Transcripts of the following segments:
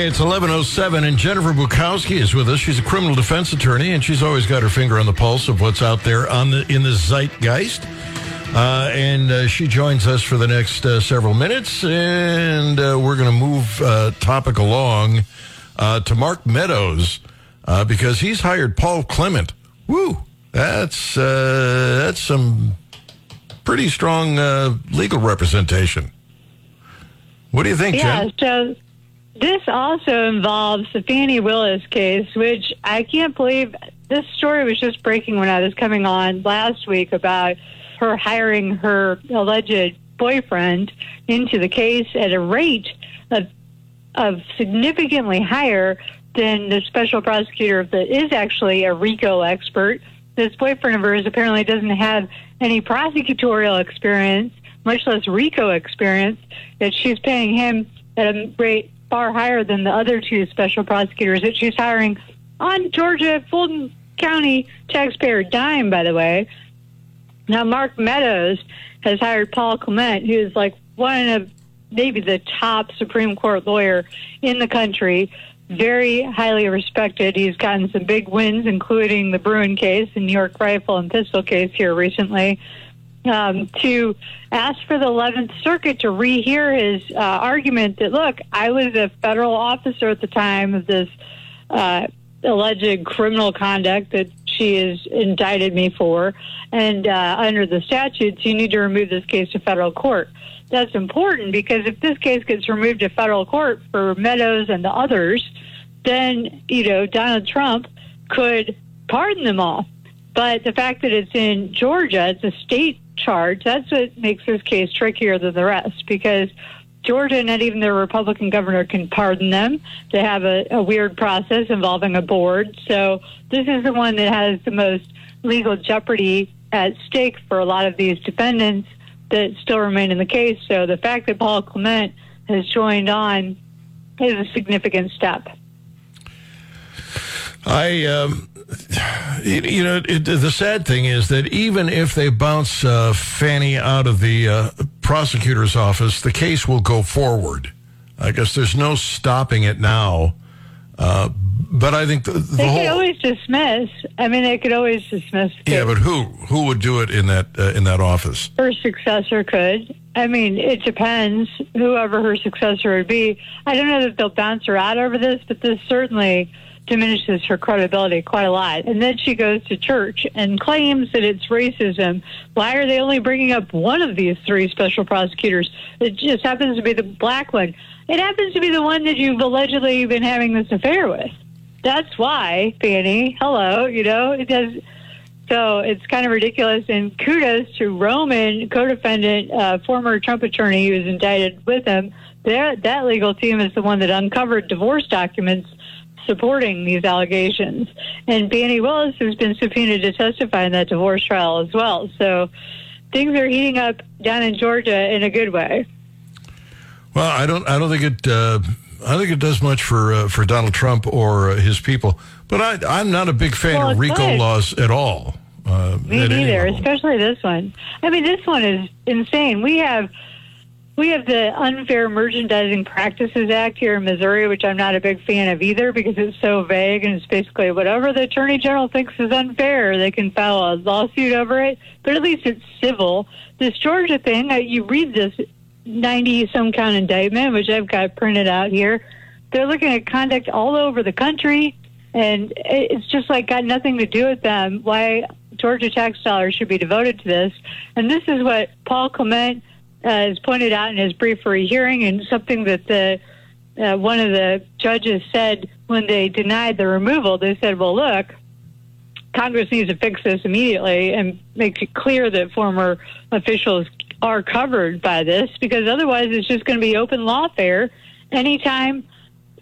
Hey, it's 1107, and Jennifer Bukowski is with us. She's a criminal defense attorney, and she's always got her finger on the pulse of what's out there on the in the zeitgeist. Uh, and uh, she joins us for the next uh, several minutes, and uh, we're going to move uh, topic along uh, to Mark Meadows because he's hired Paul Clement. Woo! That's that's some pretty strong legal representation. What do you think, yeah, Jen? So this also involves the Fani Willis case, which I can't believe this story was just breaking when I was coming on last week about her hiring her alleged boyfriend into the case at a rate of, of significantly higher than the special prosecutor that is actually a RICO expert. This boyfriend of hers apparently doesn't have any prosecutorial experience, much less RICO experience, that she's paying him at a rate far higher than the other two special prosecutors that she's hiring on Georgia Fulton County taxpayer dime, by the way. Now, Mark Meadows has hired Paul Clement, who is like one of maybe the top Supreme Court lawyer in the country, very highly respected. He's gotten some big wins, including the Bruen case, the New York rifle and pistol case here recently um, to ask for the 11th Circuit to rehear his uh, argument that, look, I was a federal officer at the time of this uh, alleged criminal conduct that she has indicted me for. And uh, under the statutes, you need to remove this case to federal court. That's important because if this case gets removed to federal court for Meadows and the others, then, you know, Donald Trump could pardon them all. But the fact that it's in Georgia, it's a state charge. That's what makes this case trickier than the rest because Georgia, not even their Republican governor can pardon them. They have a, a weird process involving a board. So this is the one that has the most legal jeopardy at stake for a lot of these defendants that still remain in the case. So the fact that Paul Clement has joined on is a significant step. I, um, you know, it, the sad thing is that even if they bounce uh, Fani out of the uh, prosecutor's office, the case will go forward. I guess there's no stopping it now. Uh, but I think the, the they whole, could always dismiss. I mean, they could always dismiss. Yeah, but who who would do it in that uh, in that office? Her successor could. I mean, it depends. Whoever her successor would be. I don't know that they'll bounce her out over this, but this certainly diminishes her credibility quite a lot. And then she goes to church and claims that it's racism. Why are they only bringing up one of these three special prosecutors? It just happens to be the black one. It happens to be the one that you've allegedly been having this affair with. That's why, Fani. Hello, you know it does. So it's kind of ridiculous. And kudos to Roman, co-defendant, uh, former Trump attorney who was indicted with him. That legal team is the one that uncovered divorce documents supporting these allegations. And Fani Willis has been subpoenaed to testify in that divorce trial as well. So things are heating up down in Georgia in a good way. Well, I don't. I don't think it. Uh, I think it does much for uh, for Donald Trump or uh, his people. But I, I'm not a big fan well, of RICO good. laws at all. Uh, Me neither, especially this one. I mean, this one is insane. We have we have the Unfair Merchandising Practices Act here in Missouri, which I'm not a big fan of either because it's so vague and it's basically whatever the Attorney General thinks is unfair, they can file a lawsuit over it. But at least it's civil. This Georgia thing, you read this 90 some count indictment, which I've got printed out here. They're looking at conduct all over the country, and it's just like got nothing to do with them. Why Georgia tax dollars should be devoted to this. And this is what Paul Clement uh, pointed out in his brief for a hearing, and something that the uh, one of the judges said when they denied the removal. They said, "Well, look, Congress needs to fix this immediately and make it clear that former officials are covered by this, because otherwise, it's just going to be open lawfare anytime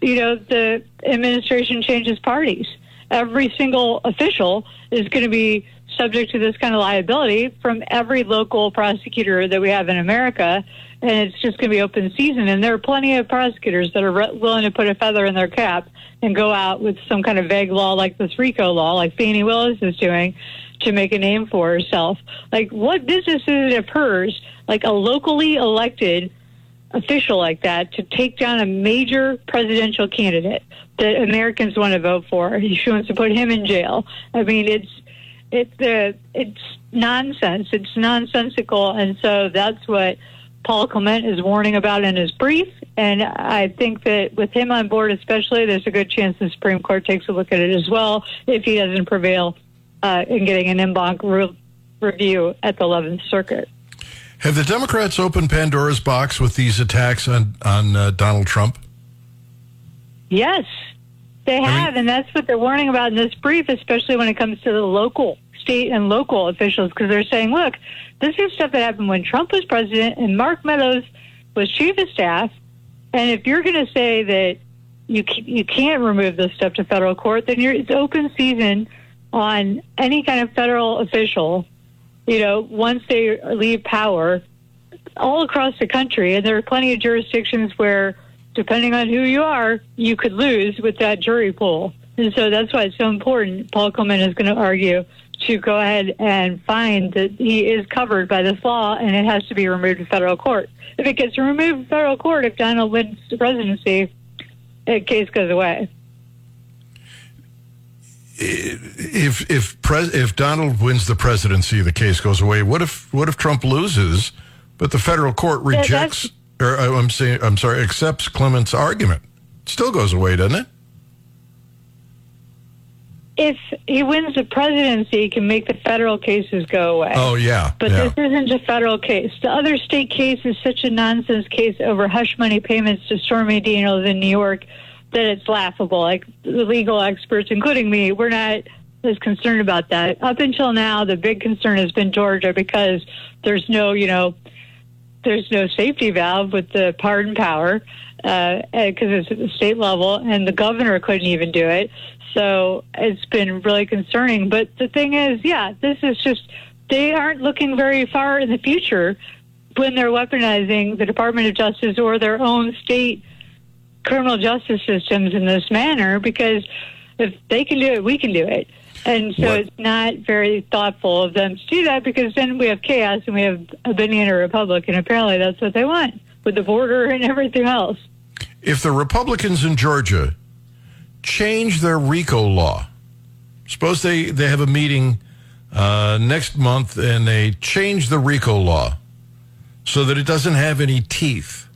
you know the administration changes parties. Every single official is going to be subject to this kind of liability from every local prosecutor that we have in America, and it's just going to be open season. And there are plenty of prosecutors that are re- willing to put a feather in their cap and go out with some kind of vague law like this RICO law, like Fani Willis is doing, to make a name for herself. Like, what business is it of hers, like a locally elected official like that to take down a major presidential candidate that Americans want to vote for. She wants to put him in jail. I mean, it's it's uh, it's nonsense. It's nonsensical, and so that's what Paul Clement is warning about in his brief. And I think that with him on board, especially, there's a good chance the Supreme Court takes a look at it as well if he doesn't prevail uh, in getting an en banc re- review at the 11th Circuit. Have the Democrats opened Pandora's box with these attacks on on uh, Donald Trump? Yes, they have, I mean, and that's what they're warning about in this brief, especially when it comes to the local, state, and local officials, because they're saying, look, this is stuff that happened when Trump was president and Mark Meadows was chief of staff, and if you're going to say that you you can't remove this stuff to federal court, then it's open season on any kind of federal official you know, once they leave power all across the country. And there are plenty of jurisdictions where, depending on who you are, you could lose with that jury pool. And so that's why it's so important. Paul Clement is going to argue to go ahead and find that he is covered by this law and it has to be removed in federal court. If it gets removed in federal court, if Donald wins the presidency, the case goes away if if pres- if Donald wins the presidency, the case goes away. What if what if Trump loses, but the federal court rejects yeah, or uh, I'm saying I'm sorry accepts Clement's argument? It still goes away, doesn't it? If he wins the presidency, he can make the federal cases go away. Oh yeah, but yeah. this isn't a federal case. The other state case is such a nonsense case over hush money payments to Stormy Daniels in New York that it's laughable. Like the legal experts, including me, we're not as concerned about that. Up until now, the big concern has been Georgia because there's no, you know, there's no safety valve with the pardon power because uh, it's at the state level, and the governor couldn't even do it. So it's been really concerning. But the thing is, yeah, this is just they aren't looking very far in the future when they're weaponizing the Department of Justice or their own state criminal justice systems in this manner because if they can do it, we can do it. And so what? it's not very thoughtful of them to do that because then we have chaos and we have a banana republic, and apparently that's what they want with the border and everything else. If the Republicans in Georgia change their RICO law, suppose they, they have a meeting uh, next month and they change the RICO law so that it doesn't have any teeth,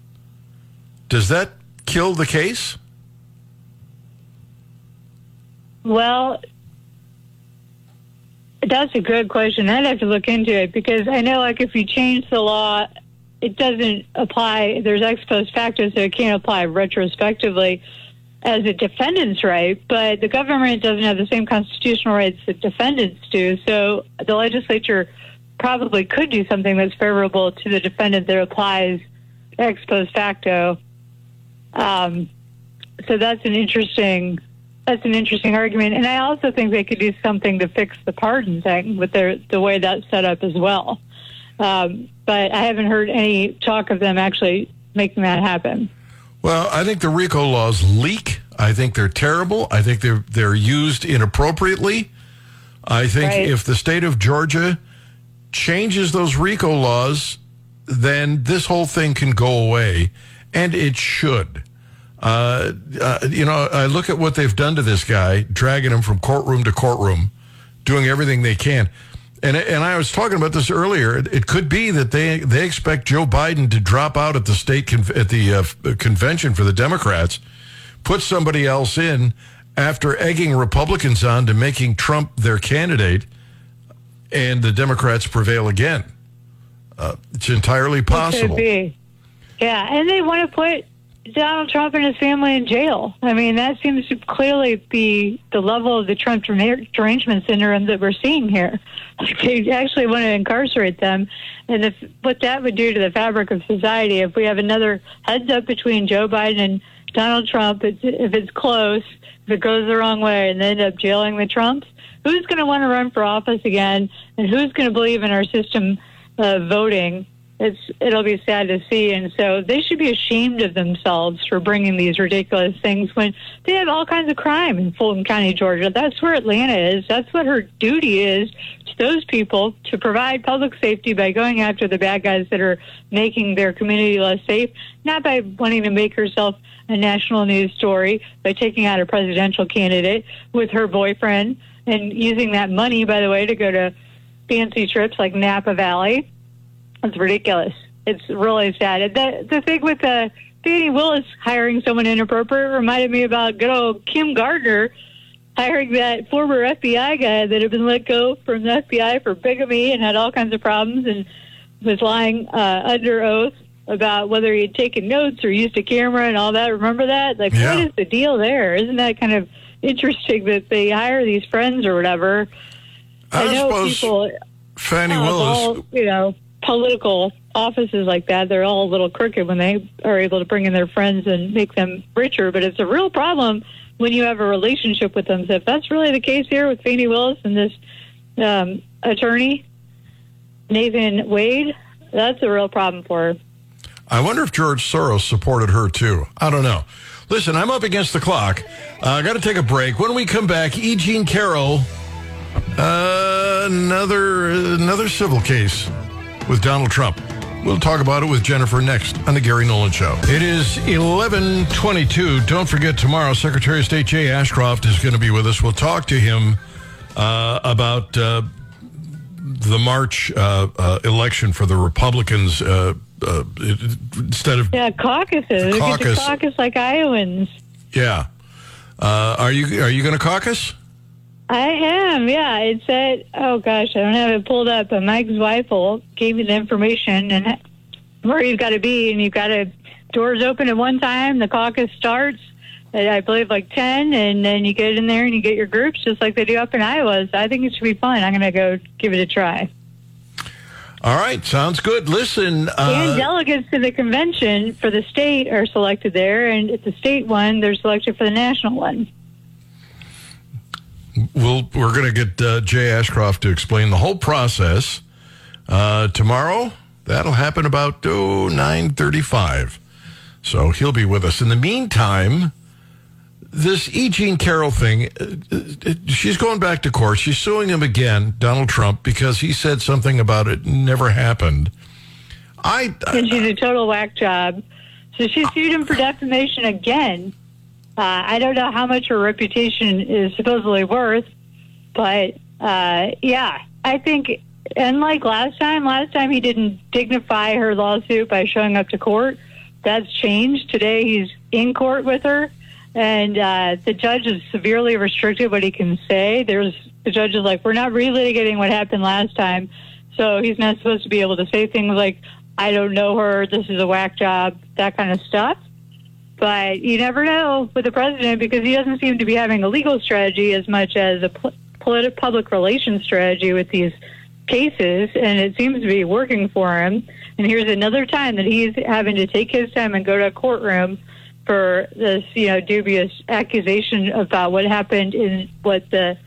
does that kill the case? Well, that's a good question. I'd have to look into it because I know, like, if you change the law, it doesn't apply. There's ex post facto, so it can't apply retrospectively as a defendant's right. But the government doesn't have the same constitutional rights that defendants do. So the legislature probably could do something that's favorable to the defendant that applies ex post facto um, so that's an interesting that's an interesting argument, and I also think they could do something to fix the pardon thing with their the way that's set up as well. Um, but I haven't heard any talk of them actually making that happen. Well, I think the RICO laws leak. I think they're terrible. I think they're they're used inappropriately. I think right. if the state of Georgia changes those RICO laws, then this whole thing can go away and it should. Uh, uh, you know, I look at what they've done to this guy, dragging him from courtroom to courtroom, doing everything they can. And, and I was talking about this earlier. It could be that they they expect Joe Biden to drop out at the state at the uh, convention for the Democrats, put somebody else in after egging Republicans on to making Trump their candidate, and the Democrats prevail again. Uh, it's entirely possible. It yeah, and they want to put Donald Trump and his family in jail. I mean, that seems to clearly be the level of the Trump derangement syndrome that we're seeing here. They actually want to incarcerate them. And if what that would do to the fabric of society, if we have another heads up between Joe Biden and Donald Trump, if it's close, if it goes the wrong way and they end up jailing the Trumps, who's going to want to run for office again? And who's going to believe in our system of voting it's it'll be sad to see. And so they should be ashamed of themselves for bringing these ridiculous things when they have all kinds of crime in Fulton County, Georgia. That's where Atlanta is. That's what her duty is to those people to provide public safety by going after the bad guys that are making their community less safe, not by wanting to make herself a national news story by taking out a presidential candidate with her boyfriend and using that money, by the way, to go to fancy trips like Napa Valley it's ridiculous. It's really sad. The the thing with the Fani Willis hiring someone inappropriate reminded me about good old Kim Gardner hiring that former FBI guy that had been let go from the FBI for bigamy and had all kinds of problems and was lying uh, under oath about whether he had taken notes or used a camera and all that. Remember that? Like, Yeah. what is the deal there? Isn't that kind of interesting that they hire these friends or whatever? I, know suppose people Fani Willis. all, you know, political offices like that, they're all a little crooked when they are able to bring in their friends and make them richer. But it's a real problem when you have a relationship with them. So if that's really the case here with Fani Willis and this um, attorney, Nathan Wade, that's a real problem for her. I wonder if George Soros supported her too. I don't know. Listen, I'm up against the clock. Uh, I got to take a break. When we come back, E. Jean Carroll, uh, another another civil case with Donald Trump. We'll talk about it with Jennifer next on the Gary Nolan Show. It is 1122. Don't forget tomorrow, Secretary of State Jay Ashcroft is going to be with us. We'll talk to him uh, about uh, the March uh, uh, election for the Republicans uh, uh, instead of Yeah, caucuses. Caucus. caucus like Iowans. yeah. Uh, are you are you going to caucus? I am, yeah. It's at, oh gosh, I don't have it pulled up, but Mike's wife will gave me the information and where you've got to be, and you've got to, doors open at one time, the caucus starts at, I believe, like 10, and then you get in there and you get your groups just like they do up in Iowa. So I think it should be fun. I'm going to go give it a try. All right, sounds good. Listen, and uh, delegates to the convention for the state are selected there, and at the state one, they're selected for the national one. We'll we're going to get uh, Jay Ashcroft to explain the whole process uh, tomorrow. That'll happen about oh, 9.35. So he'll be with us. In the meantime, this E. Jean Carroll thing, uh, uh, she's going back to court. She's suing him again, Donald Trump, because he said something about it never happened. I, and she's a total whack job. So she sued him for defamation again. Uh, I don't know how much her reputation is supposedly worth, but uh, yeah, I think, and like last time, last time he didn't dignify her lawsuit by showing up to court. That's changed. Today he's in court with her, and uh, the judge is severely restricted what he can say. There's the judge is like, we're not relitigating what happened last time, so he's not supposed to be able to say things like, I don't know her, this is a whack job, that kind of stuff. But you never know with the president because he doesn't seem to be having a legal strategy as much as a pol- politi- public relations strategy with these cases, and it seems to be working for him. And here's another time that he's having to take his time and go to a courtroom for this, you know, dubious accusation about what happened in what the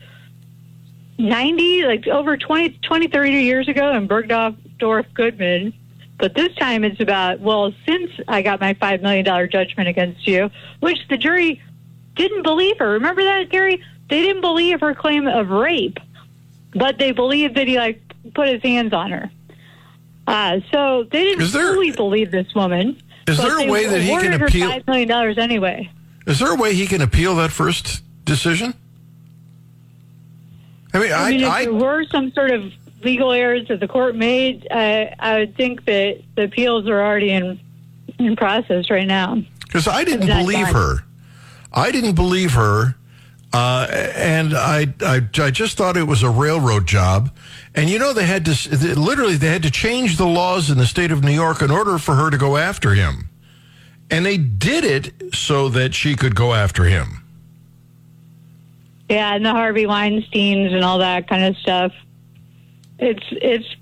90, like over 20, 20 30 years ago in Bergdorf Goodman. But this time it's about, well, since I got my $5 million judgment against you, which the jury didn't believe her. Remember that, Gary? They didn't believe her claim of rape, but they believed that he, like, put his hands on her. Uh, so they didn't there- fully believe this woman. Is there a way that he can appeal- $5 million anyway. is there a way he can appeal that first decision? I mean, I mean, if I, there were some sort of legal errors that the court made, I, I would think that the appeals are already in in process right now. because I didn't believe done. her. I didn't believe her, uh, and I, I, I just thought it was a railroad job. And you know, they had to literally they had to change the laws in the state of New York in order for her to go after him, and they did it so that she could go after him. Yeah, and the Harvey Weinstein's and all that kind of stuff. It's it's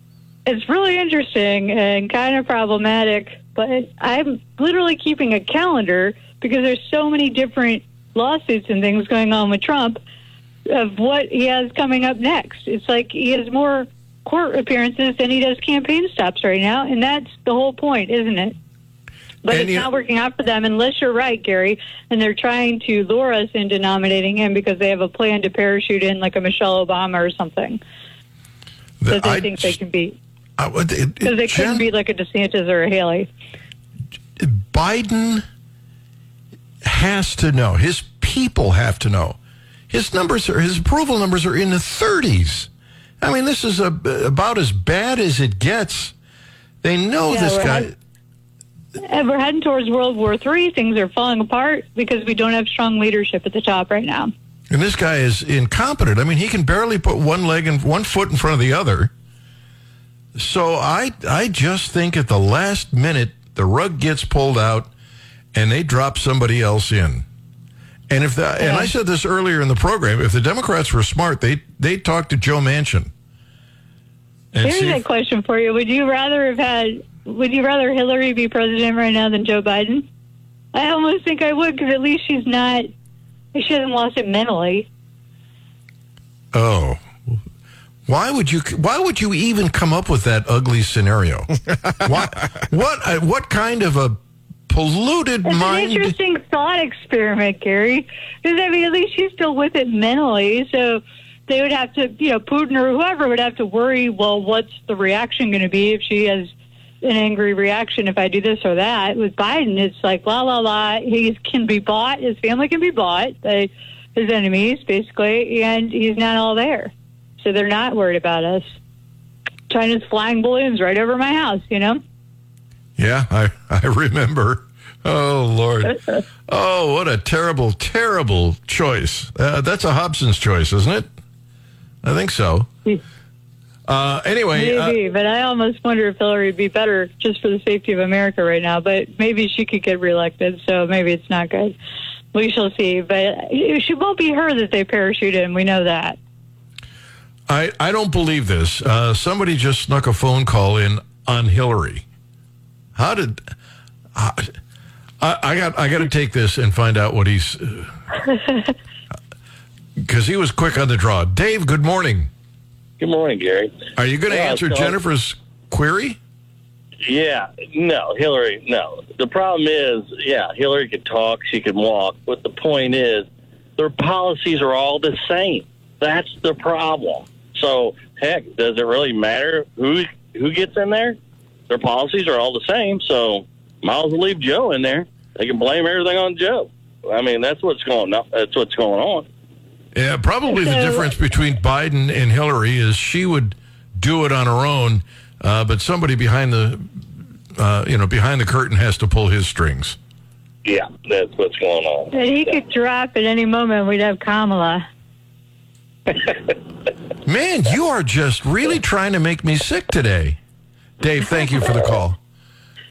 it's really interesting and kind of problematic. But I'm literally keeping a calendar because there's so many different lawsuits and things going on with Trump of what he has coming up next. It's like he has more court appearances than he does campaign stops right now, and that's the whole point, isn't it? But And it's you- not working out for them unless you're right, Gary. And they're trying to lure us into nominating him because they have a plan to parachute in like a Michelle Obama or something that they I- think they can beat. I would- it- Because they Jen- couldn't beat like a DeSantis or a Haley. Biden has to know. His people have to know. His numbers are his approval numbers are in the 30s. I mean, this is a, about as bad as it gets. They know Yeah, this guy. head- And we're heading towards World War III. Things are falling apart because we don't have strong leadership at the top right now. And this guy is incompetent. I mean, he can barely put one leg and one foot in front of the other. So I I just think at the last minute the rug gets pulled out and they drop somebody else in. And if the, and I said this earlier in the program, if the Democrats were smart, they they talk to Joe Manchin. And Here's a question for you: Would you rather have had? Would you rather Hillary be president right now than Joe Biden? I almost think I would because at least she's not. She hasn't lost it mentally. oh. Why would you why would you even come up with that ugly scenario? why, what uh, what kind of a polluted mind? It's mind an interesting thought experiment, Gary. Because I mean, at least she's still with it mentally. So they would have to, you know, Putin or whoever would have to worry. Well, what's the reaction going to be if she has an angry reaction if I do this or that? With Biden, it's like la la la. He can be bought. His family can be bought. They, his enemies, basically, and he's not all there. So they're not worried about us. China's flying balloons right over my house. You know. Yeah, I, I remember. Oh, Lord. Oh, what a terrible, terrible choice. Uh, that's a Hobson's choice, isn't it? I think so. Uh, anyway, uh, Maybe, but I almost wonder if Hillary would be better just for the safety of America right now. But maybe she could get reelected, so maybe it's not good. We shall see. But she won't be her that they parachute in. We know that. I, I don't believe this. Uh, somebody just snuck a phone call in on Hillary. How did. I, I I got I got to take this and find out what he's. Because he was quick on the draw. Dave, good morning. Good morning, Gary. Are you going to Yeah, uh, answer so- Jennifer's query? Yeah, no, Hillary, no. The problem is, yeah, Hillary could talk, she could walk, but the point is, their policies are all the same. That's the problem. So, heck, does it really matter who who gets in there? Their policies are all the same. So, might as well leave Joe in there. They can blame everything on Joe. I mean, that's what's going. on. That's what's going on. Yeah, probably the difference between Biden and Hillary is she would do it on her own, uh, but somebody behind the, uh, you know, behind the curtain has to pull his strings. Yeah, that's what's going on. And he could drop at any moment. We'd have Kamala. Man, you are just really trying to make me sick today, Dave. Thank you for the call.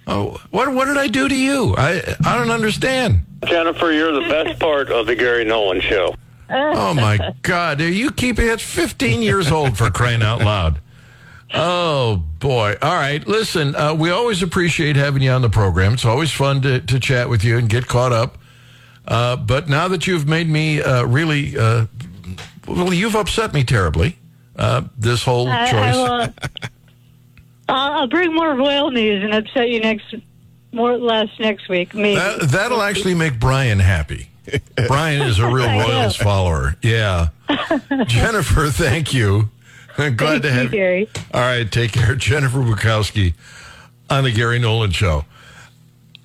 Oh, what what did I do to you? I I don't understand. Jennifer, you're the best part of the Gary Nolan show. Oh my God, are you keeping it 15 years old for crying out loud? Oh boy! All right, listen. Uh, we always appreciate having you on the program. It's always fun to, to chat with you and get caught up. Uh, but now that you've made me uh, really, uh, well, you've upset me terribly. Uh, this whole I, choice. I will. I'll, I'll bring more royal news and upset you next, more or less next week. Maybe. That, that'll actually make Brian happy. Brian is a real Royals follower. Yeah. Jennifer, thank you. Glad Thank to you, have Gary. All right, take care. Jennifer Bukowski on the Gary Nolan Show.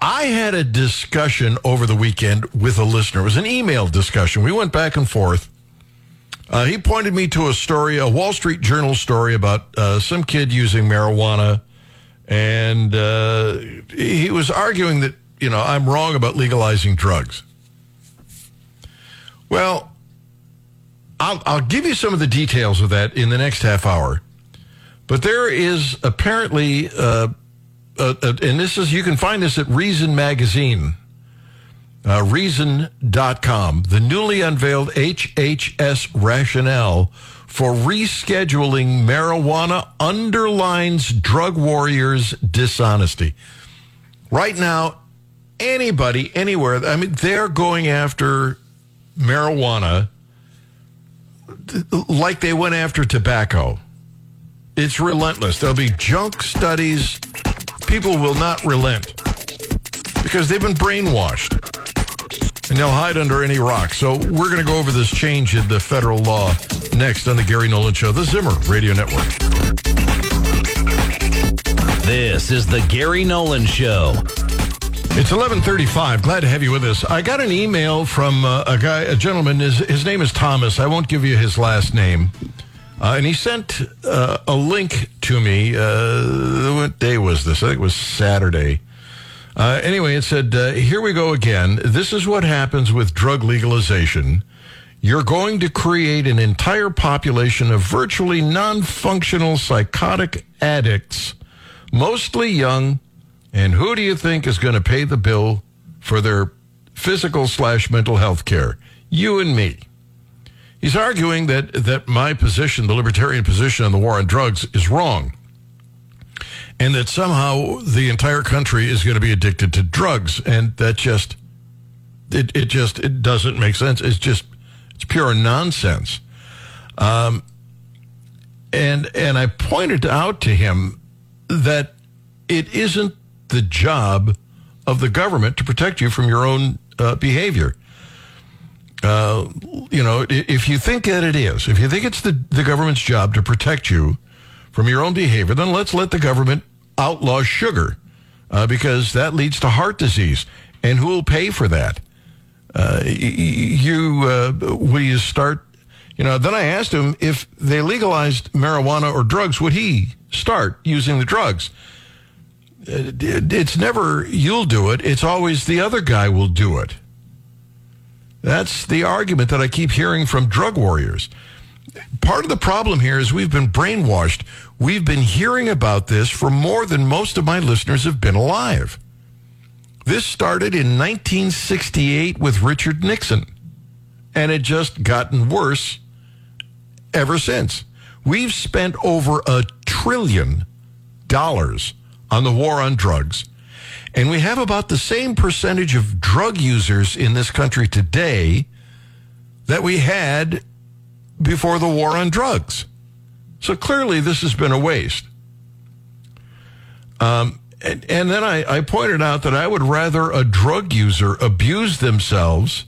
I had a discussion over the weekend with a listener. It was an email discussion. We went back and forth. Uh, he pointed me to a story, a Wall Street Journal story about uh, some kid using marijuana. And uh, he was arguing that, you know, I'm wrong about legalizing drugs. Well, I'll, I'll give you some of the details of that in the next half hour. But there is apparently, uh, uh, uh, and this is, you can find this at Reason Magazine, uh, reason.com, the newly unveiled HHS rationale for rescheduling marijuana underlines drug warriors' dishonesty. Right now, anybody, anywhere, I mean, they're going after marijuana like they went after tobacco. It's relentless. There'll be junk studies. People will not relent because they've been brainwashed and they'll hide under any rock. So we're going to go over this change in the federal law next on the Gary Nolan Show, the Zimmer Radio Network. This is the Gary Nolan Show. It's 11:35. Glad to have you with us. I got an email from uh, a guy, a gentleman. His his name is Thomas. I won't give you his last name. Uh, and he sent uh, a link to me. Uh, what day was this? I think it was Saturday. Uh, anyway, it said, uh, "Here we go again. This is what happens with drug legalization. You're going to create an entire population of virtually non-functional psychotic addicts, mostly young." And who do you think is going to pay the bill for their physical slash mental health care? You and me. He's arguing that, that my position, the libertarian position on the war on drugs, is wrong. And that somehow the entire country is going to be addicted to drugs. And that just, it, it just, it doesn't make sense. It's just, it's pure nonsense. Um, and, and I pointed out to him that it isn't the job of the government to protect you from your own uh, behavior. Uh, you know, if you think that it is, if you think it's the, the government's job to protect you from your own behavior, then let's let the government outlaw sugar uh, because that leads to heart disease. And who will pay for that? Uh, you, uh, will you start, you know, then I asked him if they legalized marijuana or drugs, would he start using the drugs? Uh, it's never you'll do it. It's always the other guy will do it. That's the argument that I keep hearing from drug warriors. Part of the problem here is we've been brainwashed. We've been hearing about this for more than most of my listeners have been alive. This started in 1968 with Richard Nixon, and it just gotten worse ever since. We've spent over a trillion dollars on the war on drugs. And we have about the same percentage of drug users in this country today that we had before the war on drugs. So clearly, this has been a waste. Um, and, and, then I, I pointed out that I would rather a drug user abuse themselves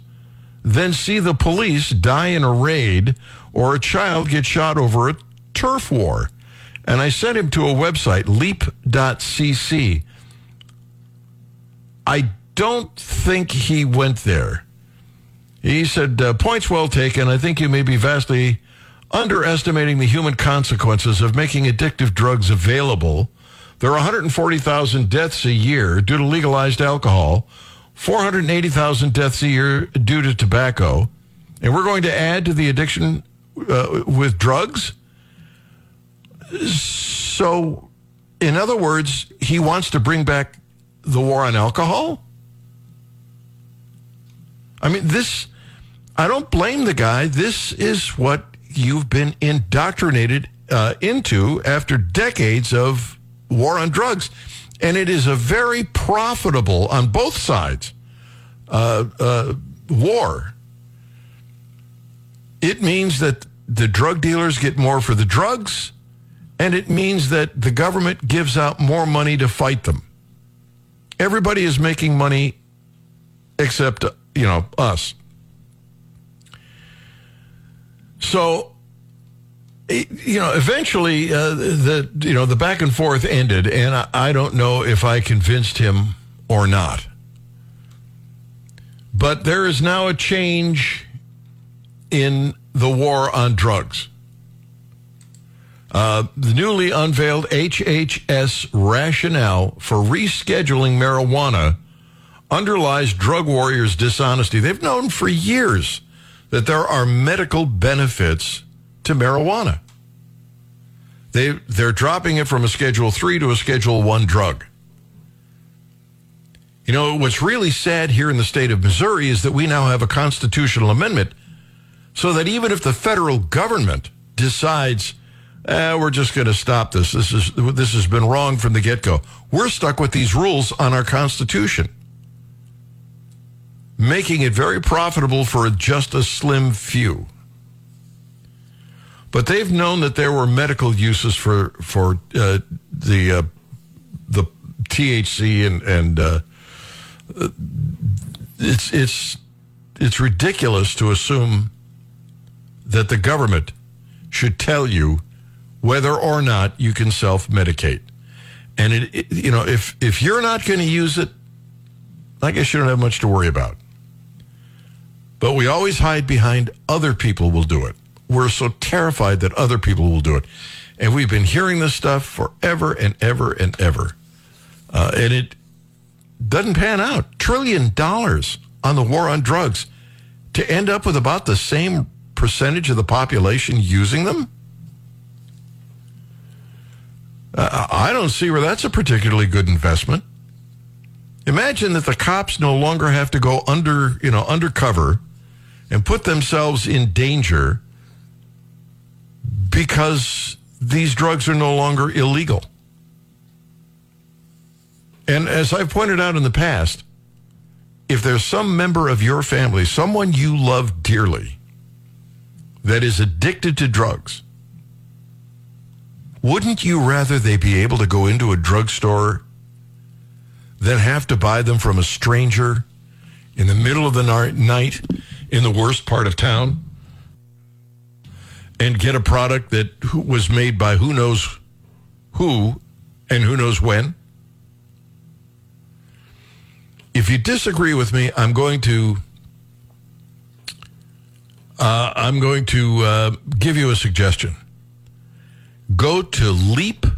than see the police die in a raid or a child get shot over a turf war. And I sent him to a website, leap.cc. I don't think he went there. He said, uh, points well taken. I think you may be vastly underestimating the human consequences of making addictive drugs available. There are 140,000 deaths a year due to legalized alcohol, 480,000 deaths a year due to tobacco. And we're going to add to the addiction uh, with drugs? So, in other words, he wants to bring back the war on alcohol? I mean, this, I don't blame the guy. This is what you've been indoctrinated uh, into after decades of war on drugs. And it is a very profitable, on both sides, uh, uh, war. It means that the drug dealers get more for the drugs and it means that the government gives out more money to fight them. Everybody is making money except, you know, us. So, you know, eventually, uh, the you know the back and forth ended, and I, I don't know if I convinced him or not. But there is now a change in the war on drugs. Uh, the newly unveiled HHS rationale for rescheduling marijuana underlies drug warriors' dishonesty. They've known for years that there are medical benefits to marijuana. They, they're dropping it from a Schedule 3 to a Schedule 1 drug. You know, what's really sad here in the state of Missouri is that we now have a constitutional amendment so that even if the federal government decides eh, we're just going to stop this. This is this has been wrong from the get go. We're stuck with these rules on our Constitution, making it very profitable for just a slim few. but they've known that there were medical uses for for uh, the uh, the THC and and uh, it's it's it's ridiculous to assume that the government should tell you whether or not you can self medicate. And it, it, you know, if if you're not going to use it, I guess you don't have much to worry about. But we always hide behind other people will do it. We're so terrified that other people will do it, and we've been hearing this stuff forever and ever and ever, uh, and it doesn't pan out. Trillion dollars on the war on drugs to end up with about the same percentage of the population using them. I don't see where that's a particularly good investment. Imagine that the cops no longer have to go under, you know, undercover and put themselves in danger because these drugs are no longer illegal. And as I've pointed out in the past, if there's some member of your family, someone you love dearly, that is addicted to drugs, wouldn't you rather they be able to go into a drugstore than have to buy them from a stranger in the middle of the night in the worst part of town and get a product that was made by who knows who and who knows when? If you disagree with me, I'm going to uh, I'm going to uh, give you a suggestion. Go to leap.cc.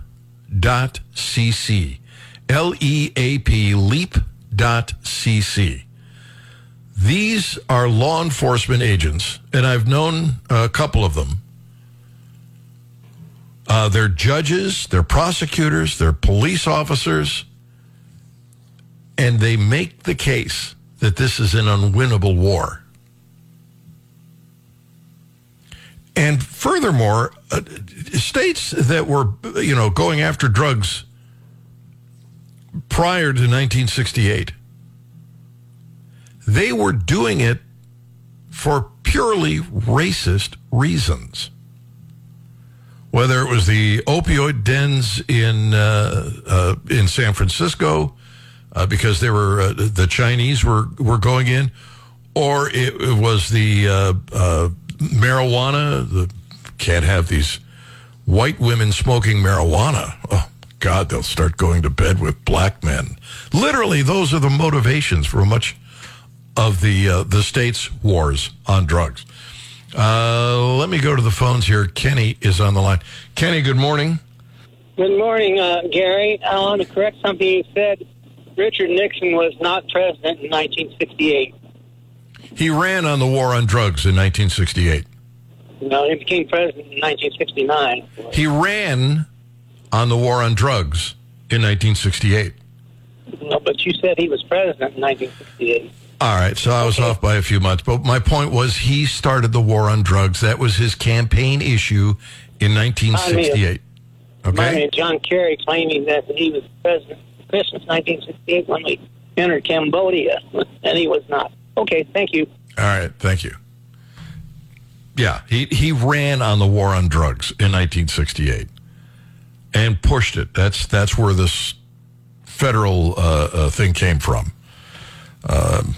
L E A P, leap.cc. These are law enforcement agents, and I've known a couple of them. Uh, they're judges, they're prosecutors, they're police officers, and they make the case that this is an unwinnable war. And furthermore, uh, states that were, you know, going after drugs prior to 1968, they were doing it for purely racist reasons. Whether it was the opioid dens in uh, uh, in San Francisco, uh, because they were uh, the Chinese were were going in, or it, it was the uh, marijuana. The can't have these white women smoking marijuana. Oh God, they'll start going to bed with black men. Literally, those are the motivations for much of the uh, the state's wars on drugs. Uh, let me go to the phones here. Kenny is on the line. Kenny, good morning. Good morning, uh, Gary. I want to correct something you said. Richard Nixon was not president in 1968. He ran on the war on drugs in 1968. No, he became president in 1969. He ran on the war on drugs in 1968. No, but you said he was president in 1968. All right, so I was off by a few months, but my point was he started the war on drugs. That was his campaign issue in 1968. Remind Okay? of John Kerry claiming that he was president Christmas 1968 when we entered Cambodia, and he was not. Okay, thank you. All right, thank you. Yeah, he, he ran on the war on drugs in 1968 and pushed it. That's that's where this federal uh, uh, thing came from. Um,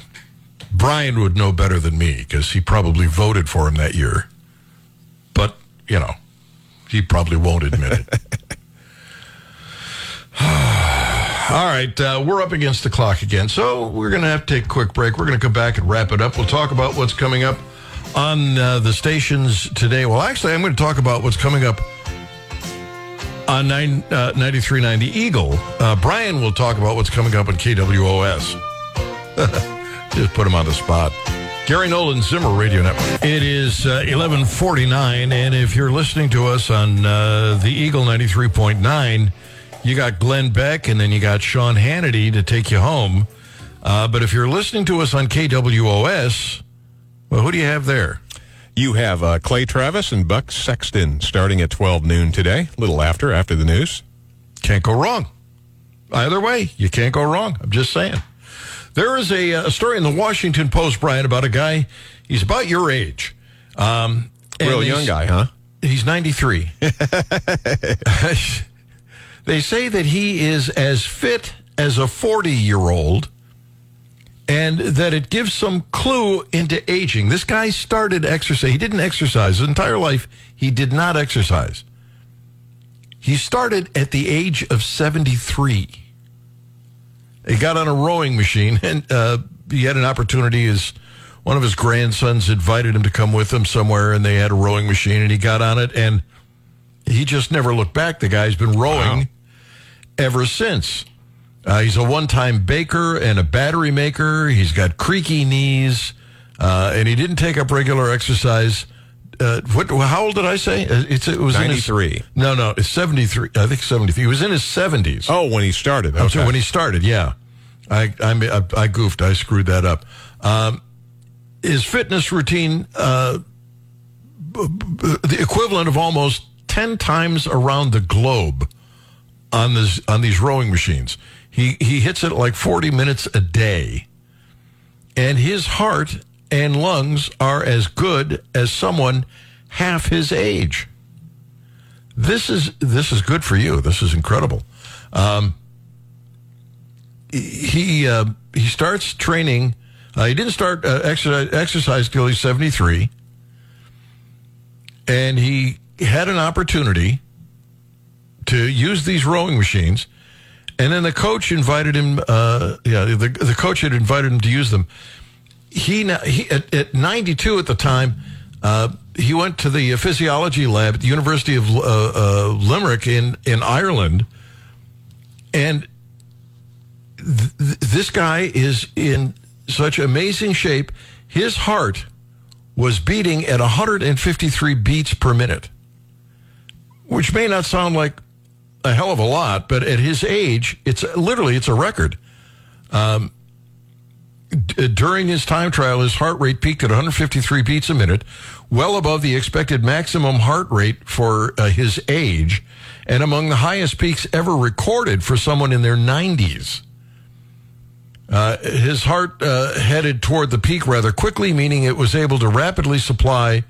Brian would know better than me because he probably voted for him that year. But you know, he probably won't admit it. All right, uh, we're up against the clock again, so we're going to have to take a quick break. We're going to come back and wrap it up. We'll talk about what's coming up on uh, the stations today. Well, actually, I'm going to talk about what's coming up on 9, uh, 9390 Eagle. Uh, Brian will talk about what's coming up on KWOS. Just put him on the spot. Gary Nolan Zimmer Radio Network. It is uh, 1149, and if you're listening to us on uh, the Eagle 93.9, you got Glenn Beck and then you got Sean Hannity to take you home. Uh, but if you're listening to us on KWOS, well, who do you have there? You have uh, Clay Travis and Buck Sexton starting at 12 noon today, a little after, after the news. Can't go wrong. Either way, you can't go wrong. I'm just saying. There is a, a story in the Washington Post, Brian, about a guy. He's about your age. Um, Real young guy, huh? he's 93. they say that he is as fit as a 40 year old and that it gives some clue into aging. This guy started exercise. He didn't exercise his entire life. He did not exercise. He started at the age of 73. He got on a rowing machine and uh, he had an opportunity as one of his grandsons invited him to come with him somewhere and they had a rowing machine and he got on it and he just never looked back. The guy's been rowing Wow. Ever since. Uh, he's a one-time baker and a battery maker. He's got creaky knees, uh, and he didn't take up regular exercise. Uh, what? How old did I say? Uh, It's, it was in his- 93. no, no, it's seventy-three. I think seventy-three. He was in his seventies. Oh, when he started. I'm sorry, Okay. when he started, yeah. I, I I I goofed. I screwed that up. Um, his fitness routine, uh, b- b- the equivalent of almost ten times around the globe on this on these rowing machines. He he hits it like forty minutes a day, and his heart and lungs are as good as someone half his age. This is this is good for you. This is incredible he uh, he starts training. Uh, he didn't start uh, exercise exercise till he's seventy three, and he had an opportunity to use these rowing machines. And then the coach invited him. Uh, yeah, the the coach had invited him to use them. He, he at, at ninety two at the time. Uh, he went to the physiology lab at the University of uh, uh, Limerick in in Ireland, and th- this guy is in such amazing shape. His heart was beating at 153 beats per minute, which may not sound like a hell of a lot, but at his age, it's literally it's a record. Um, d- during his time trial, his heart rate peaked at 153 beats a minute, well above the expected maximum heart rate for uh, his age, and among the highest peaks ever recorded for someone in their 90s. Uh, his heart uh, headed toward the peak rather quickly, meaning it was able to rapidly supply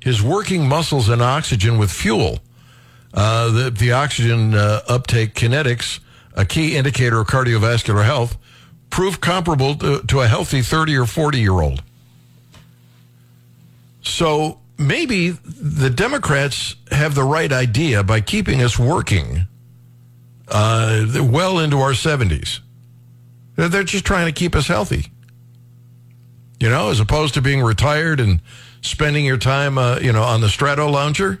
his working muscles and oxygen with fuel. Uh, the, the oxygen uh, uptake kinetics, a key indicator of cardiovascular health, proved comparable to, to a healthy 30 or 40 year old. So maybe the Democrats have the right idea by keeping us working uh, well into our 70s. They're just trying to keep us healthy. You know, as opposed to being retired and spending your time, uh, you know, on the Stratolounger.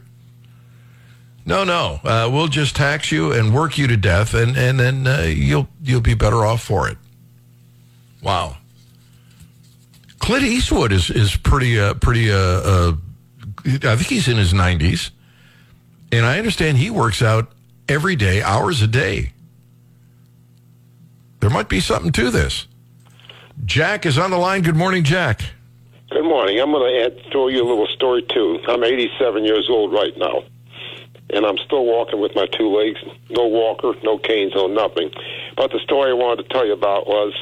No, no, uh, we'll just tax you and work you to death, and and then uh, you'll you'll be better off for it. Wow. Clint Eastwood is is pretty uh, pretty. Uh, uh, I think he's in his nineties, and I understand he works out every day, hours a day. There might be something to this. Jack is on the line. Good morning, Jack. Good morning. I'm going to add, throw you a little story too. I'm 87 years old right now, and I'm still walking with my two legs. No walker, no canes, no nothing. But the story I wanted to tell you about was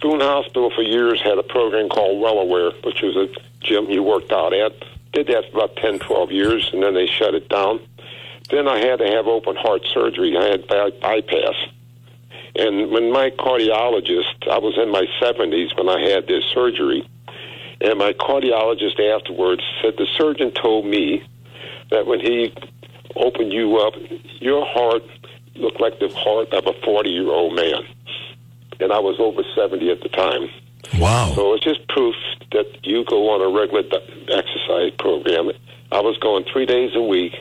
Boone Hospital for years had a program called Wellaware, which was a gym you worked out at. Did that for about 10, 12 years, and then they shut it down. Then I had to have open heart surgery. I had by- bypass. And when my cardiologist, I was in my 70s when I had this surgery, and my cardiologist afterwards said the surgeon told me that when he opened you up, your heart looked like the heart of a 40 year old man. And I was over 70 at the time. Wow. So it's just proof that you go on a regular exercise program. I was going three days a week,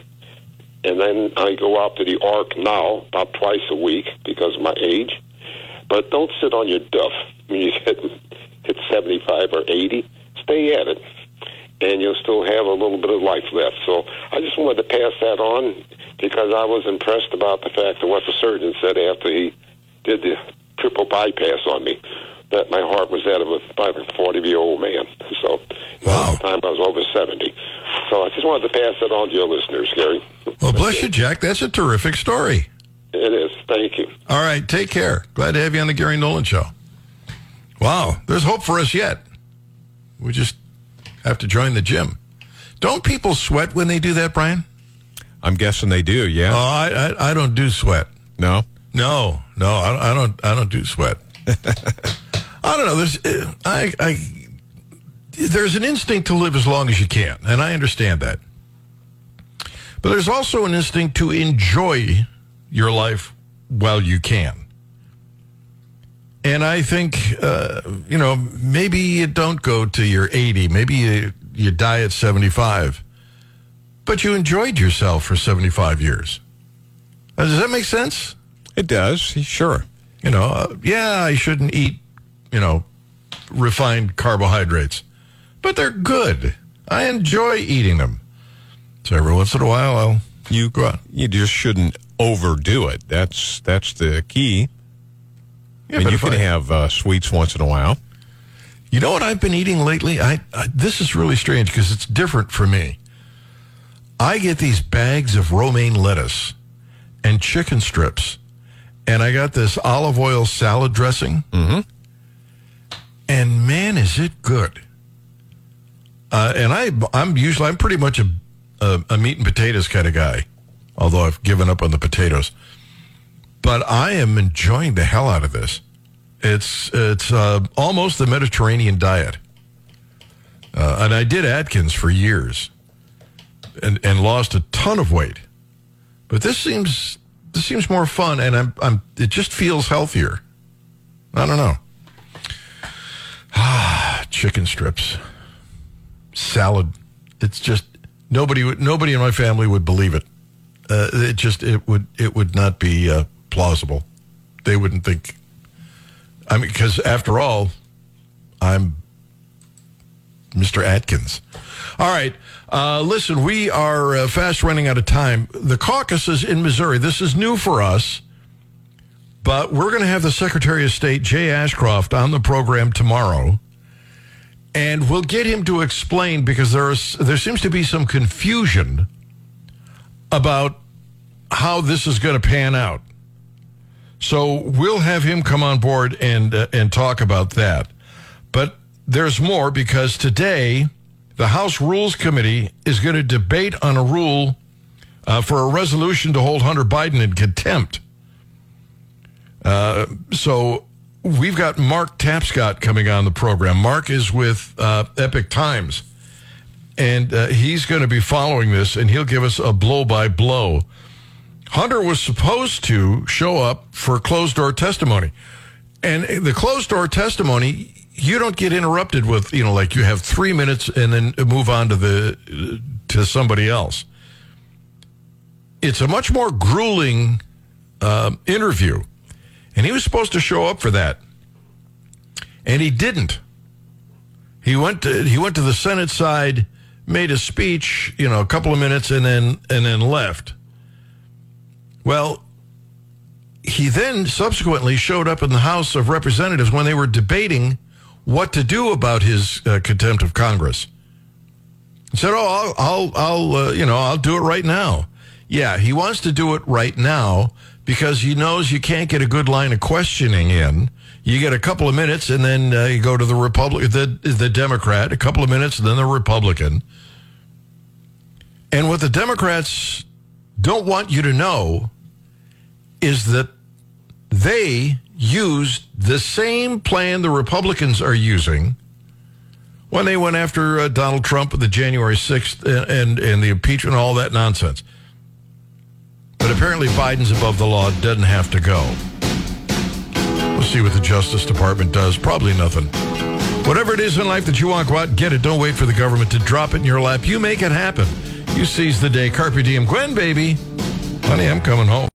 and then I go out to the Arc now about twice a week because of my age. But don't sit on your duff when you hit hit 75 or 80. Stay at it, and you'll still have a little bit of life left. So I just wanted to pass that on because I was impressed about the fact that what the surgeon said after he did the triple bypass on me. That my heart was that of a about a 40 year old man. So Wow. at the time I was over 70. So I just wanted to pass that on to your listeners, Gary. Well, bless you, Jack. That's a terrific story. It is. Thank you. All right, take care. Glad to have you on the Gary Nolan Show. Wow, there's hope for us yet. We just have to join the gym. Don't people sweat when they do that, Brian? I'm guessing they do. Oh, Yeah. I, I, I don't do sweat. no. No, no, I, I don't. I don't do sweat. I don't know. There's, uh, I, I, there's an instinct to live as long as you can, and I understand that. But there's also an instinct to enjoy your life while you can. And I think, uh, you know, maybe you don't go to your 80, maybe you, you die at 75, but you enjoyed yourself for 75 years. Uh, Does that make sense? It does. Sure. You know, uh, yeah, I shouldn't eat, you know, refined carbohydrates, but they're good. I enjoy eating them. So every once in a while, I'll You go out. you just shouldn't overdo it. That's that's the key. Yeah, and but you can I- have uh, sweets once in a while. You know what I've been eating lately? I, I this is really strange because it's different for me. I get these bags of romaine lettuce and chicken strips, and I got this olive oil salad dressing. Mm-hmm. And man, is it good! Uh, and I, I'm usually I'm pretty much a, a a meat and potatoes kind of guy, although I've given up on the potatoes. But I am enjoying the hell out of this. It's it's uh, almost the Mediterranean diet, uh, and I did Atkins for years, and and lost a ton of weight. But this seems this seems more fun, and I'm I'm it just feels healthier. I don't know. Ah, chicken strips, salad. It's just nobody nobody in my family would believe it. Uh, it just it would it would not be uh, plausible. They wouldn't think. I mean, because after all, I'm Mr. Atkins. All right. Uh, listen, we are uh, fast running out of time. The caucuses in Missouri, this is new for us, but we're going to have the Secretary of State, Jay Ashcroft, on the program tomorrow. And we'll get him to explain because there's, there seems to be some confusion about how this is going to pan out. So we'll have him come on board and uh, and talk about that. But there's more because today the House Rules Committee is going to debate on a rule uh, for a resolution to hold Hunter Biden in contempt. Uh, so we've got Mark Tapscott coming on the program. Mark is with uh, Epoch Times, and uh, he's going to be following this, and he'll give us a blow by blow. Hunter was supposed to show up for closed door testimony. And the closed door testimony, you don't get interrupted with, you know, like you have three minutes and then move on to the to somebody else. It's a much more grueling uh, interview, and he was supposed to show up for that, and he didn't. He went to he went to the Senate side, made a speech, you know, a couple of minutes, and then and then left. Well, he then subsequently showed up in the House of Representatives when they were debating what to do about his uh, contempt of Congress. He said, "Oh, I'll, I'll, I'll uh, you know, I'll do it right now." Yeah, he wants to do it right now because he knows you can't get a good line of questioning in. You get a couple of minutes, and then uh, you go to the Republic, the the Democrat, a couple of minutes, and then the Republican. And what the Democrats don't want you to know is that they used the same plan the Republicans are using when they went after uh, Donald Trump with the January 6th and, and, and the impeachment all that nonsense. But apparently Biden's above the law, doesn't have to go. We'll see what the Justice Department does. Probably nothing. Whatever it is in life that you want, go out get it. Don't wait for the government to drop it in your lap. You make it happen. You seize the day. Carpe diem. Gwen, baby. Honey, I'm coming home.